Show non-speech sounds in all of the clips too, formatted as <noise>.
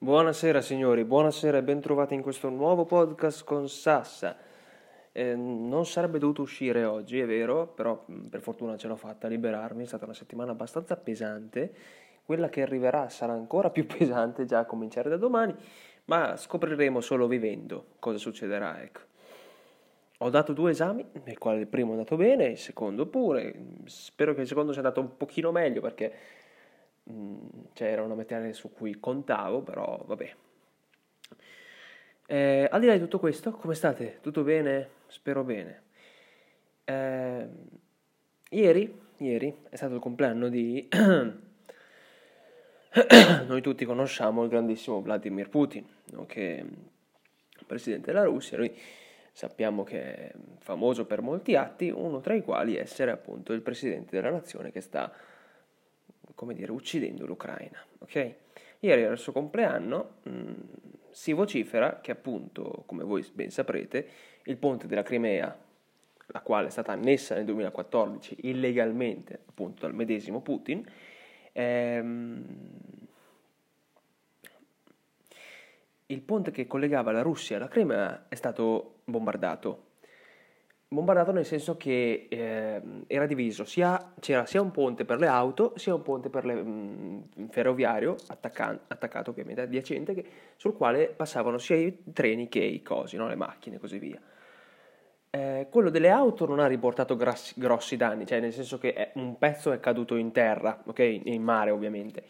Buonasera signori, buonasera e bentrovati in questo nuovo podcast con Sassa. Eh, non sarebbe dovuto uscire oggi, è vero, però per fortuna ce l'ho fatta a liberarmi, è stata una settimana abbastanza pesante. Quella che arriverà sarà ancora più <laughs> pesante già a cominciare da domani, ma scopriremo solo vivendo cosa succederà, ecco. Ho dato due esami, nel quale il primo è andato bene, il secondo pure. Spero che il secondo sia andato un pochino meglio perché cioè era una materia su cui contavo, però vabbè. Eh, al di là di tutto questo, come state? Tutto bene? Spero bene. Eh, ieri, ieri è stato il compleanno di... <coughs> Noi tutti conosciamo il grandissimo Vladimir Putin, nonché presidente della Russia. Lui sappiamo che è famoso per molti atti, uno tra i quali essere appunto il presidente della nazione che sta come dire, uccidendo l'Ucraina. Okay? Ieri era il suo compleanno, mh, mm, si vocifera che appunto, come voi ben saprete, il ponte della Crimea, la quale è stata annessa nel 2014 illegalmente appunto dal medesimo Putin, ehm, il ponte che collegava la Russia alla Crimea è stato bombardato bombardato nel senso che eh, era diviso, sia, c'era sia un ponte per le auto, sia un ponte per mh, mm, ferroviario attacca- attaccato ovviamente adiacente, che, sul quale passavano sia i treni che i cosi, no? le macchine e così via. Eh, quello delle auto non ha riportato grassi, grossi danni, cioè nel senso che è, un pezzo è caduto in terra, ok? In mare ovviamente.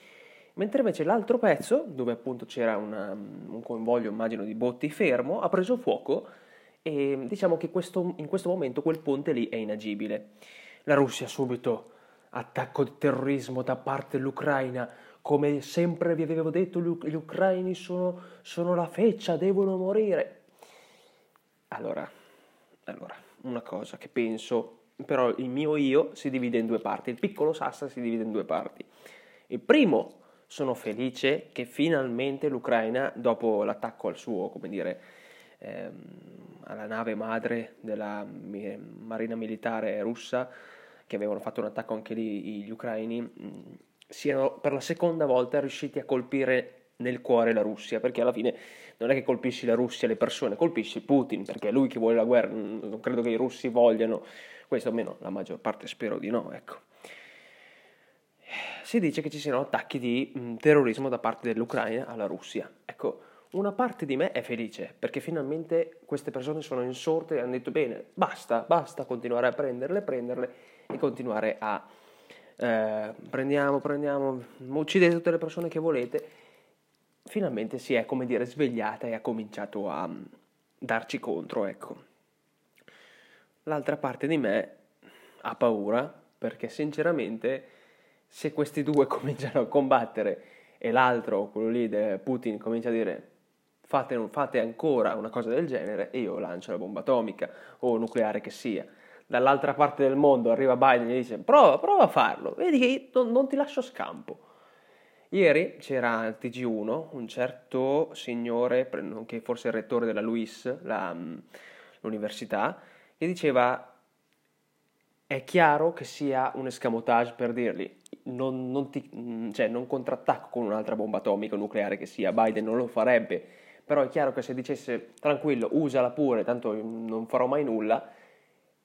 Mentre invece l'altro pezzo, dove appunto c'era una, un convoglio, immagino, di botti fermo, ha preso fuoco e diciamo che questo, in questo momento quel ponte lì è inagibile. La Russia subito attacco di terrorismo da parte dell'Ucraina, come sempre vi avevo detto gli ucraini sono, sono la feccia, devono morire. Allora, allora, una cosa che penso, però il mio io si divide in due parti, il piccolo Sassa si divide in due parti. Il primo, sono felice che finalmente l'Ucraina, dopo l'attacco al suo, come dire, ehm, alla nave madre della marina militare russa, che avevano fatto un attacco anche lì gli ucraini, siano per la seconda volta riusciti a colpire nel cuore la Russia, perché alla fine non è che colpisci la Russia le persone, colpisci Putin, perché è lui che vuole la guerra, non credo che i russi vogliano questo, almeno la maggior parte spero di no, ecco. Si dice che ci siano attacchi di terrorismo da parte dell'Ucraina alla Russia. Ecco, una parte di me è felice perché finalmente queste persone sono insorte e hanno detto bene, basta, basta continuare a prenderle, prenderle e continuare a eh, prendiamo, prendiamo, uccidete tutte le persone che volete. Finalmente si è, come dire, svegliata e ha cominciato a mm, darci contro, ecco. L'altra parte di me ha paura perché sinceramente se questi due <laughs> cominciano a combattere e l'altro, quello lì, Putin, comincia a dire fate, fate ancora una cosa del genere e io lancio la bomba atomica o nucleare che sia. Dall'altra parte del mondo arriva Biden e gli dice prova, prova a farlo, vedi che non, non ti lascio scampo. Ieri c'era al TG1 un certo signore, che forse il rettore della LUIS, la, mm, l'università, che diceva è chiaro che sia un escamotage per dirgli non, non, ti, mm, cioè, non contrattacco con un'altra bomba atomica o nucleare che sia, Biden non lo farebbe però è chiaro che se dicesse tranquillo, usala pure, tanto non farò mai nulla,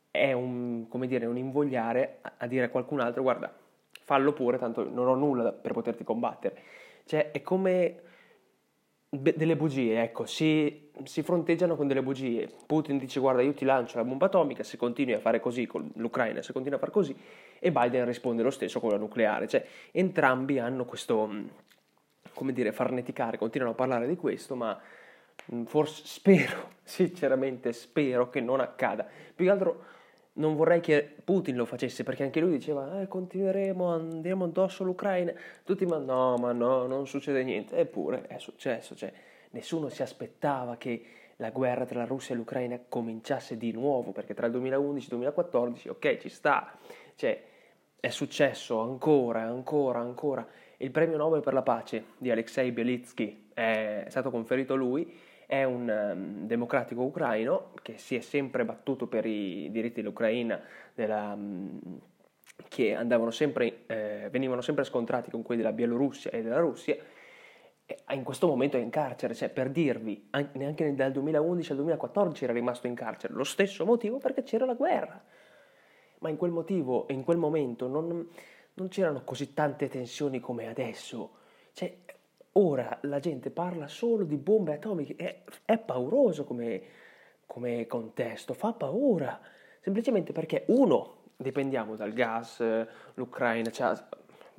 è un, come dire, un invogliare a, dire a qualcun altro, guarda, fallo pure, tanto non ho nulla per poterti combattere. Cioè, è come delle bugie, ecco, si, si, fronteggiano con delle bugie. Putin dice guarda io ti lancio la bomba atomica se continui a fare così con l'Ucraina, se continui a fare così, e Biden risponde lo stesso con la nucleare. Cioè, entrambi hanno questo, come dire, farneticare, continuano a parlare di questo, ma forse spero, <laughs> sinceramente spero che non accada. Più che altro non vorrei che Putin lo facesse perché anche lui diceva eh, continueremo, andiamo addosso all'Ucraina. Tutti ma no, ma no, non succede niente. Eppure è successo, cioè nessuno si aspettava che la guerra tra la Russia e l'Ucraina cominciasse di nuovo perché tra il 2011 e il 2014, ok, ci sta. Cioè è successo ancora, ancora, ancora il premio Nobel per la pace di Alexei Belitsky è stato conferito lui, è un um, democratico ucraino che si è sempre battuto per i diritti dell'Ucraina, della, um, che sempre, eh, venivano sempre scontrati con quelli della Bielorussia e della Russia, in questo momento è in carcere, cioè per dirvi, neanche dal 2011 al 2014 era rimasto in carcere, lo stesso motivo perché c'era la guerra. Ma in quel motivo, in quel momento, non, non c'erano così tante tensioni come adesso. Cioè, ora la gente parla solo di bombe atomiche, è, è pauroso come, come contesto, fa paura, semplicemente perché uno, dipendiamo dal gas, l'Ucraina, cioè,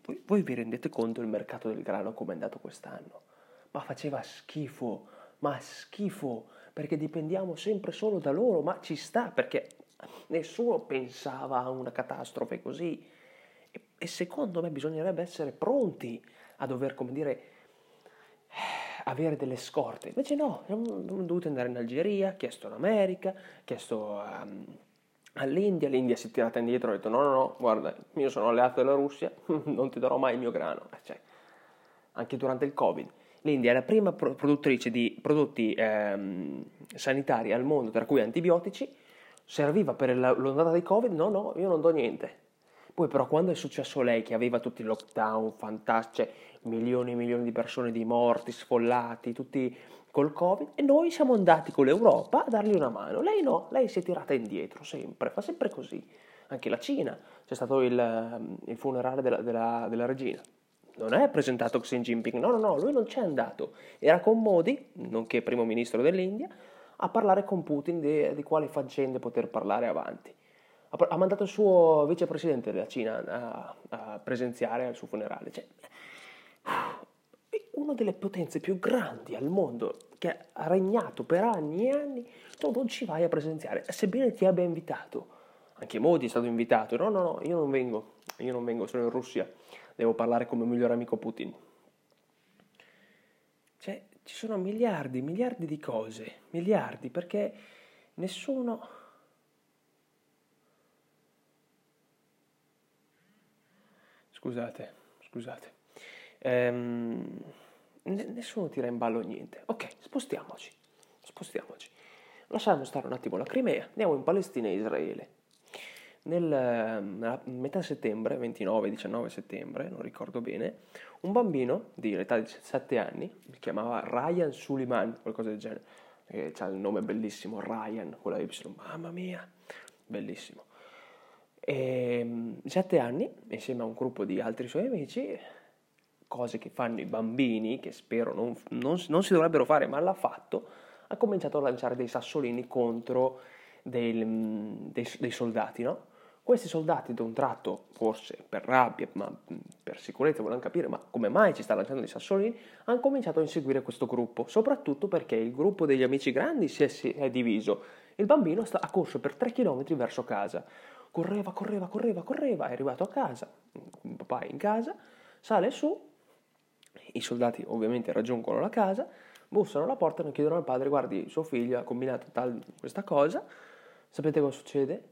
voi, voi vi rendete conto del mercato del grano come è andato quest'anno? Ma faceva schifo, ma schifo, perché dipendiamo sempre solo da loro, ma ci sta, perché nessuno pensava a una catastrofe così. E, e secondo me bisognerebbe essere pronti a dover, come dire, avere delle scorte. Invece no, siamo dovuti andare in Algeria, chiesto in America, chiesto um, all'India, l'India si è tirata indietro e ha detto no, no, no, guarda, io sono alleato della Russia, <laughs> non ti darò mai il mio grano. Eh, cioè, anche durante il Covid. L'India è la prima produttrice di prodotti ehm, sanitari al mondo, tra cui antibiotici, serviva per l'ondata di Covid, no, no, io non do niente. Poi però quando è successo lei che aveva tutti i lockdown fantastici, cioè milioni e milioni di persone di morti, sfollati, tutti col Covid, e noi siamo andati con l'Europa a dargli una mano. Lei no, lei si è tirata indietro, sempre, fa sempre così. Anche la Cina, c'è stato il, ehm, il funerale della, della, della regina. Non è presentato Xi Jinping, no, no, no, lui non c'è andato. Era con Modi, nonché primo ministro dell'India, a parlare con Putin di, di quali faccende poter parlare avanti. Ha, ha, mandato il suo vicepresidente della Cina a, a presenziare al suo funerale. Cioè, una delle potenze più grandi al mondo che ha regnato per anni e anni, tu non ci vai a presenziare, sebbene ti abbia invitato. Anche Modi è stato invitato. No, no, no, io non vengo, io non vengo, sono in Russia, devo parlare con mio migliore amico Putin. Cioè, ci sono miliardi, miliardi di cose, miliardi, perché nessuno... Scusate, scusate. Ehm, nessuno tira in ballo niente. Ok, spostiamoci, spostiamoci. Lasciamo stare un attimo la Crimea, andiamo in Palestina e Israele. Nel, metà settembre, 29-19 settembre, non ricordo bene, un bambino di età di 7 anni, si chiamava Ryan Suleiman, qualcosa del genere, eh, ha il nome bellissimo, Ryan, con la Y, mamma mia, bellissimo. E, 7 anni, insieme a un gruppo di altri suoi amici, cose che fanno i bambini, che spero non, non, non si dovrebbero fare, ma l'ha fatto, ha cominciato a lanciare dei sassolini contro dei, dei, dei soldati, no? Questi soldati da un tratto, forse per rabbia, ma per sicurezza volevano capire ma come mai ci sta lanciando dei sassolini, hanno cominciato a inseguire questo gruppo, soprattutto perché il gruppo degli amici grandi si è, si è diviso. Il bambino sta, ha corso per 3 km verso casa, correva, correva, correva, correva, è arrivato a casa, il papà è in casa, sale su, i soldati ovviamente raggiungono la casa, bussano alla porta e chiedono al padre, guardi, suo figlio ha combinato tal, questa cosa, sapete cosa succede?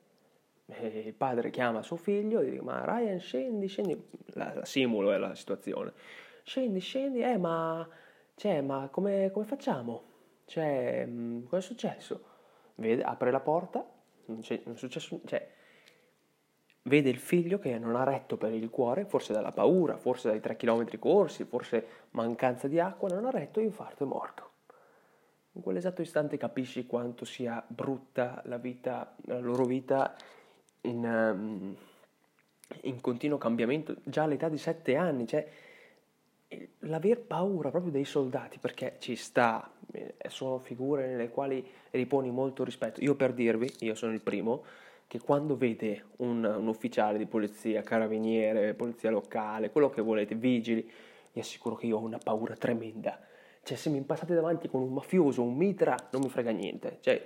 E il padre chiama suo figlio e dice, ma Ryan scendi, scendi, la, la simulo è la situazione, scendi, scendi, eh ma, cioè, ma come, come facciamo? Cioè, mm, cosa è successo? Vede, apre la porta, non, non è successo, cioè, vede il figlio che non ha retto per il cuore, forse dalla paura, forse dai tre chilometri corsi, forse mancanza di acqua, non ha retto e infarto è morto. In quell'esatto istante capisci quanto sia brutta la vita, la loro vita in, um, in continuo cambiamento già all'età di sette anni, cioè l'aver paura proprio dei soldati, perché ci sta, eh, sono figure nelle quali riponi molto rispetto. Io per dirvi, io sono il primo, che quando vede un, un, ufficiale di polizia, carabiniere, polizia locale, quello che volete, vigili, vi assicuro che io ho una paura tremenda. Cioè, se mi passate davanti con un mafioso, un mitra, non mi frega niente. Cioè,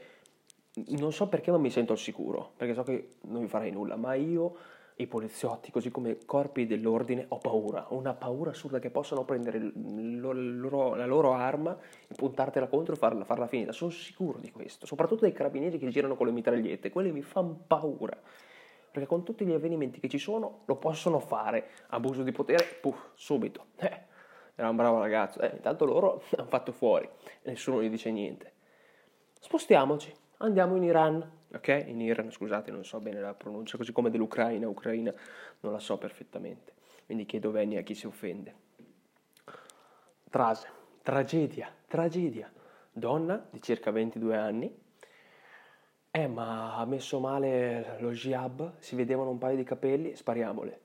non so perché, ma mi sento al sicuro, perché so che non mi farei nulla, ma io, i poliziotti, così come corpi dell'ordine, ho paura, ho una paura assurda che possano prendere lo, loro, la loro arma e puntartela contro e farla, farla finita. Sono sicuro di questo, soprattutto dei carabinieri che girano con le mitragliette, quelli mi fanno paura. Perché con tutti gli avvenimenti che ci sono lo possono fare, abuso di potere, puff, subito. <laughs> Eh, era un bravo ragazzo, eh, intanto loro <laughs> hanno fatto fuori nessuno gli dice niente. Spostiamoci andiamo in Iran, ok? In Iran, scusate, non so bene la pronuncia, così come dell'Ucraina, Ucraina non la so perfettamente, quindi chiedo venia a chi si offende. Trase. tragedia, tragedia. Donna di circa 22 anni, eh ma ha messo male lo jab, si vedevano un paio di capelli, spariamole.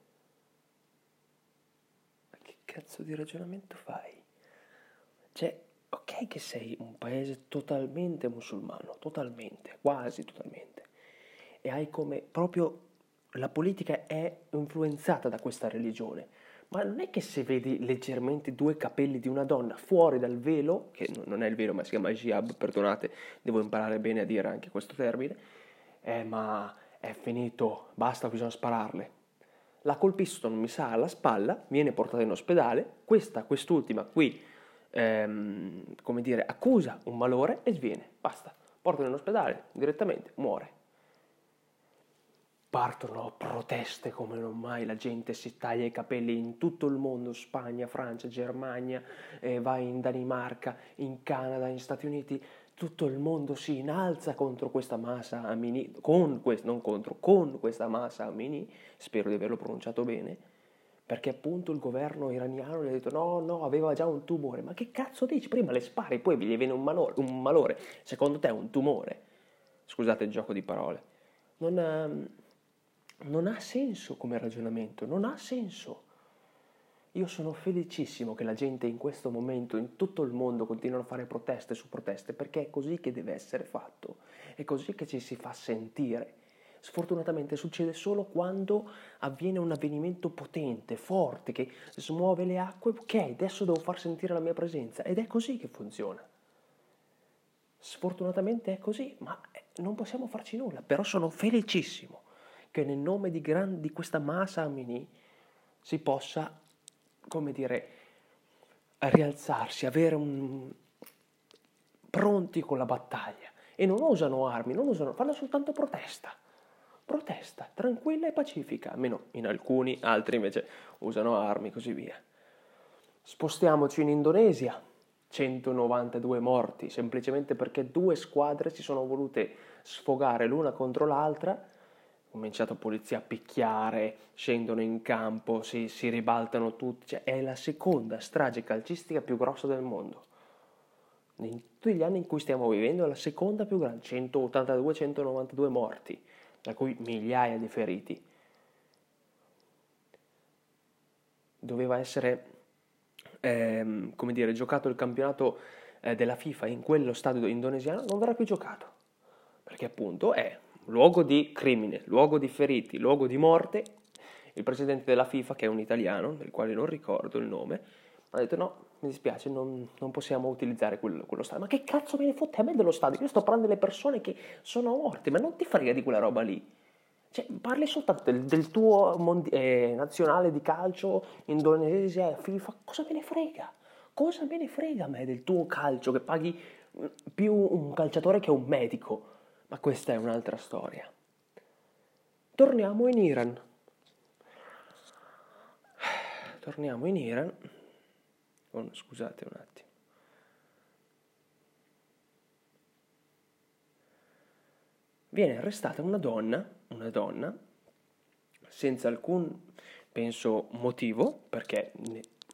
Ma che cazzo di ragionamento fai? Cioè, ok che sei un paese totalmente musulmano, totalmente, quasi totalmente, e hai come proprio la politica è influenzata da questa religione, ma non è che se vedi leggermente due capelli di una donna fuori dal velo, che non è il velo ma si chiama hijab, perdonate, devo imparare bene a dire anche questo termine, eh ma è finito, basta, bisogna spararle. La colpiscono, mi sa, alla spalla, viene portata in ospedale, questa, quest'ultima qui ehm, come dire, accusa un malore e sviene, basta, portano in ospedale direttamente, muore. Partono proteste come non mai, la gente si taglia i capelli in tutto il mondo, Spagna, Francia, Germania, eh, va in Danimarca, in Canada, in Stati Uniti, tutto il mondo si innalza contro questa massa Amini, con questo, non contro, con questa massa Amini, spero di averlo pronunciato bene, perché appunto il governo iraniano gli ha detto no, no, aveva già un tumore. Ma che cazzo dici? Prima le spari, poi gli viene un, malore, un malore. Secondo te è un tumore? Scusate il gioco di parole. Non ha, non ha senso come ragionamento, non ha senso. Io sono felicissimo che la gente in questo momento, in tutto il mondo, continuino a fare proteste su proteste, perché è così che deve essere fatto, è così che ci si fa sentire sfortunatamente succede solo quando avviene un avvenimento potente, forte, che smuove le acque, ok, adesso devo far sentire la mia presenza. Ed è così che funziona. Sfortunatamente è così, ma eh, non possiamo farci nulla, però sono felicissimo che nel nome di, gran, di questa massa Amini si possa, come dire, rialzarsi, avere un... pronti con la battaglia. E non usano armi, non usano, fanno soltanto protesta protesta tranquilla e pacifica, almeno in alcuni, altri invece usano armi e così via. Spostiamoci in Indonesia, 192 morti, semplicemente perché due squadre si sono volute sfogare l'una contro l'altra, cominciato polizia a picchiare, scendono in campo, si, si ribaltano tutti, cioè, è la seconda strage calcistica più grossa del mondo. In tutti gli anni in cui stiamo vivendo è la seconda più grande, 182-192 morti da cui migliaia di feriti. Doveva essere, ehm, come dire, giocato il campionato eh, della FIFA in quello stadio indonesiano, non verrà più giocato, perché appunto è luogo di crimine, luogo di feriti, luogo di morte. Il presidente della FIFA, che è un italiano, del quale non ricordo il nome, ha detto no, mi dispiace, non, non possiamo utilizzare quello, quello, stadio. Ma che cazzo me ne fotte a me dello stadio? Io sto parlando delle persone che sono morte, ma non ti frega di quella roba lì. Cioè, parli soltanto del, del tuo mondi- eh, nazionale di calcio, Indonesia, FIFA, cosa me ne frega? Cosa me ne frega a me del tuo calcio che paghi mm, più un calciatore che un medico? Ma questa è un'altra storia. Torniamo in Iran. <sighs> Torniamo in Iran Oh, scusate un attimo. Viene arrestata una donna, una donna, senza alcun, penso, motivo, perché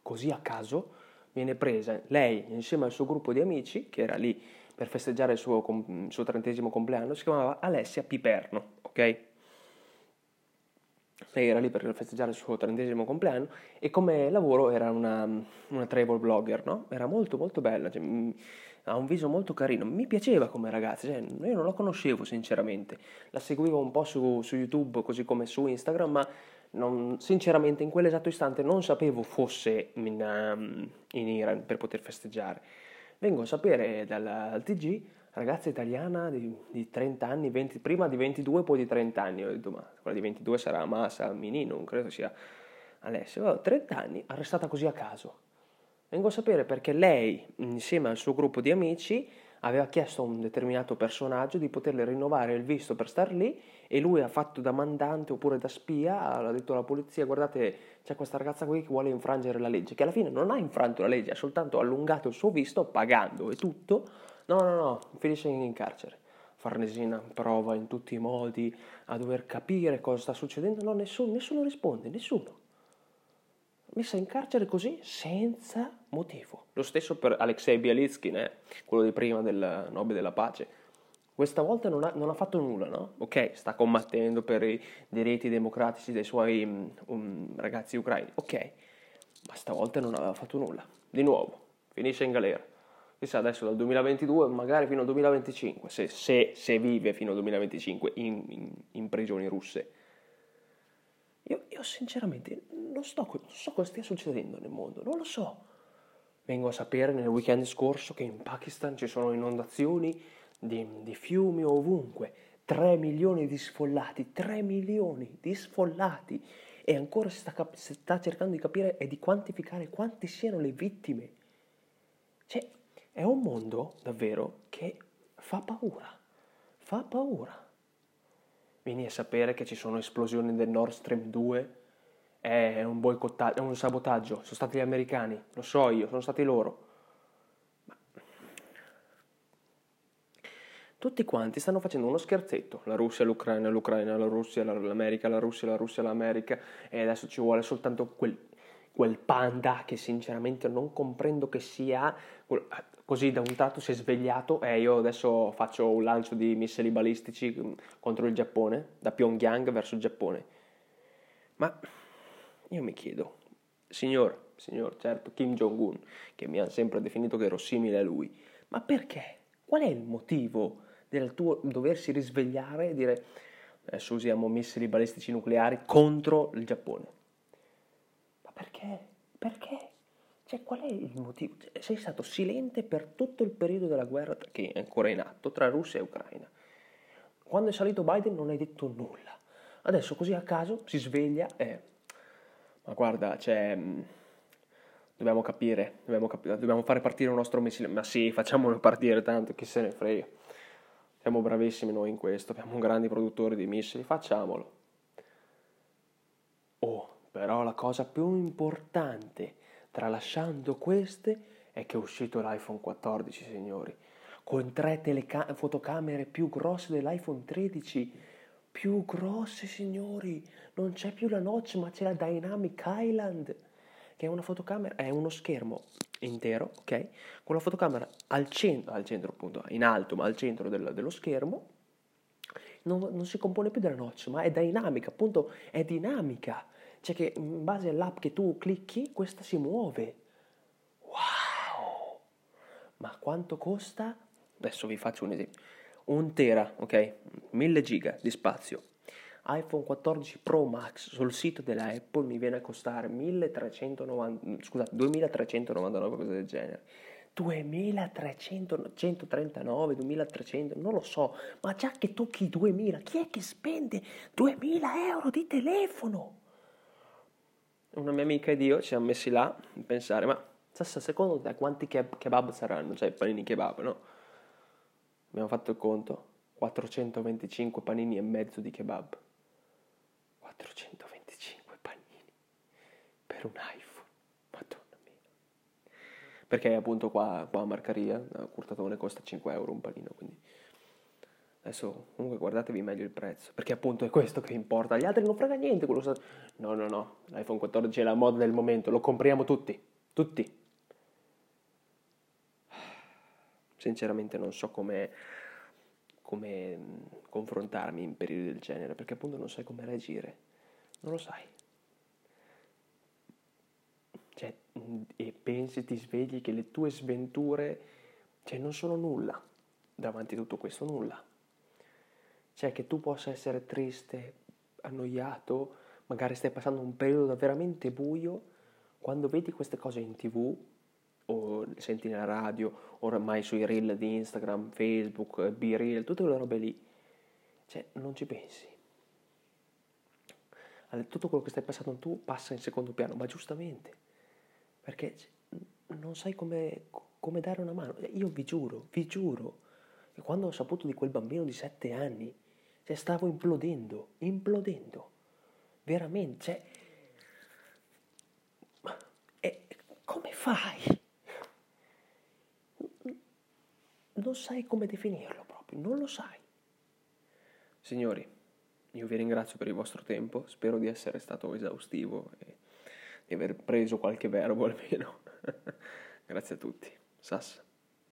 così a caso viene presa lei insieme al suo gruppo di amici, che era lì per festeggiare il suo, il suo trentesimo compleanno, si chiamava Alessia Piperno, ok? Lei era lì per festeggiare il suo trentesimo compleanno e come lavoro era una, una travel blogger, no? Era molto molto bella, cioè, ha un viso molto carino, mi piaceva come ragazza, cioè, io non la conoscevo sinceramente, la seguivo un po' su, su YouTube così come su Instagram, ma non, sinceramente in quell'esatto istante non sapevo fosse in, um, in Iran per poter festeggiare. Vengo a sapere dal, dal TG ragazza italiana di, di 30 anni, 20, prima di 22 poi di 30 anni, ho detto ma quella di 22 sarà Massa, Mini, non credo sia Alessio, 30 anni, arrestata così a caso. Vengo a sapere perché lei, insieme al suo gruppo di amici, aveva chiesto a un determinato personaggio di poterle rinnovare il visto per star lì e lui ha fatto da mandante oppure da spia, ha detto alla polizia guardate c'è questa ragazza qui che vuole infrangere la legge, che alla fine non ha infranto la legge, ha soltanto allungato il suo visto pagando e tutto No, no, no, finisce in carcere. Farnesina prova in tutti i modi a dover capire cosa sta succedendo. No, nessuno, nessuno risponde, nessuno. messa in carcere così senza motivo. Lo stesso per Alexei Bialitsky, eh? quello di prima del Nobel della Pace. Questa volta non ha, non ha, fatto nulla, no? Ok, sta combattendo per i diritti democratici dei suoi um, um, ragazzi ucraini, ok, ma stavolta non aveva fatto nulla. Di nuovo, finisce in galera. Chissà adesso dal 2022, magari fino al 2025, se, se, se vive fino al 2025 in, in, in prigioni russe. Io, io sinceramente non, sto, non so cosa stia succedendo nel mondo, non lo so. Vengo a sapere nel weekend scorso che in Pakistan ci sono inondazioni di, di fiumi ovunque, 3 milioni di sfollati, 3 milioni di sfollati e ancora si sta, si sta, cercando di capire e di quantificare quante siano le vittime. Cioè, è un mondo davvero che fa paura, fa paura. Vieni a sapere che ci sono esplosioni del Nord Stream 2, è un boicottaggio, è un sabotaggio, sono stati gli americani, lo so io, sono stati loro. tutti quanti stanno facendo uno scherzetto, la Russia, l'Ucraina, l'Ucraina, la Russia, l'America, la Russia, la Russia, l'America, e adesso ci vuole soltanto quel, quel panda che sinceramente non comprendo che sia, così da un tratto si è svegliato e io adesso faccio un lancio di missili balistici contro il Giappone, da Pyongyang verso il Giappone. Ma io mi chiedo, signor, signor, certo, Kim Jong-un, che mi ha sempre definito che ero simile a lui, ma perché? Qual è il motivo del tuo doversi risvegliare e dire adesso usiamo missili balistici nucleari contro il Giappone. Perché? Perché? Cioè, qual è il motivo? Cioè, sei stato silente per tutto il periodo della guerra che è ancora in atto tra Russia e Ucraina. Quando è salito Biden non hai detto nulla. Adesso così a caso si sveglia e... Ma guarda, cioè... Dobbiamo capire, dobbiamo, capire, dobbiamo fare partire il nostro missile. Ma sì, facciamolo partire tanto, chi se ne frega. Siamo bravissimi noi in questo, abbiamo grandi produttori di missili, facciamolo. Oh, però la cosa più importante, tralasciando queste, è che è uscito l'iPhone 14, signori, con tre teleca- fotocamere più grosse dell'iPhone 13. Più grosse, signori. Non c'è più la notch, ma c'è la Dynamic Island, che è una fotocamera, è uno schermo intero, ok? Con la fotocamera al centro, al centro appunto, in alto, ma al centro del, dello schermo, non, non, si compone più della notch, ma è dinamica, appunto, è dinamica. Cioè che in base all'app che tu clicchi, questa si muove. Wow! Ma quanto costa? Adesso vi faccio un esempio. Un tera, ok? 1000 giga di spazio iPhone 14 Pro Max sul sito della Apple mi viene a costare 1390, scusate, 2399, cosa del genere. 2300, 139, 2300, non lo so, ma già che tocchi i 2000, chi è che spende 2000 euro di telefono? Una mia amica ed io ci siamo messi là a pensare, ma secondo te quanti kebab saranno? Cioè panini kebab, no? Abbiamo fatto il conto, 425 panini e mezzo di kebab. 425 panini per un iPhone, madonna mia. Perché appunto qua, qua a Marcaria, a Curtatone costa 5 euro un panino, quindi adesso comunque guardatevi meglio il prezzo, perché appunto è questo che importa, agli altri non frega niente quello. No, no, no, l'iPhone 14 è la moda del momento, lo compriamo tutti, tutti. Sinceramente non so come come confrontarmi in periodi del genere, perché appunto non sai come reagire. Non lo sai. Cioè, e pensi, ti svegli che le tue sventure, cioè, non sono nulla davanti a tutto questo, nulla. Cioè, che tu possa essere triste, annoiato, magari stai passando un periodo veramente buio, quando vedi queste cose in tv o senti nella radio, ormai sui reel di Instagram, Facebook, B-reel, tutte quelle robe lì, cioè non ci pensi tutto quello che stai passando tu passa in secondo piano, ma giustamente, perché non sai come, come dare una mano. Io vi giuro, vi giuro, che quando ho saputo di quel bambino di sette anni, cioè stavo implodendo, implodendo, veramente, cioè, e come fai? Non sai come definirlo proprio, non lo sai. Signori, io vi ringrazio per il vostro tempo, spero di essere stato esaustivo e di aver preso qualche verbo almeno. <laughs> Grazie a tutti. Sas.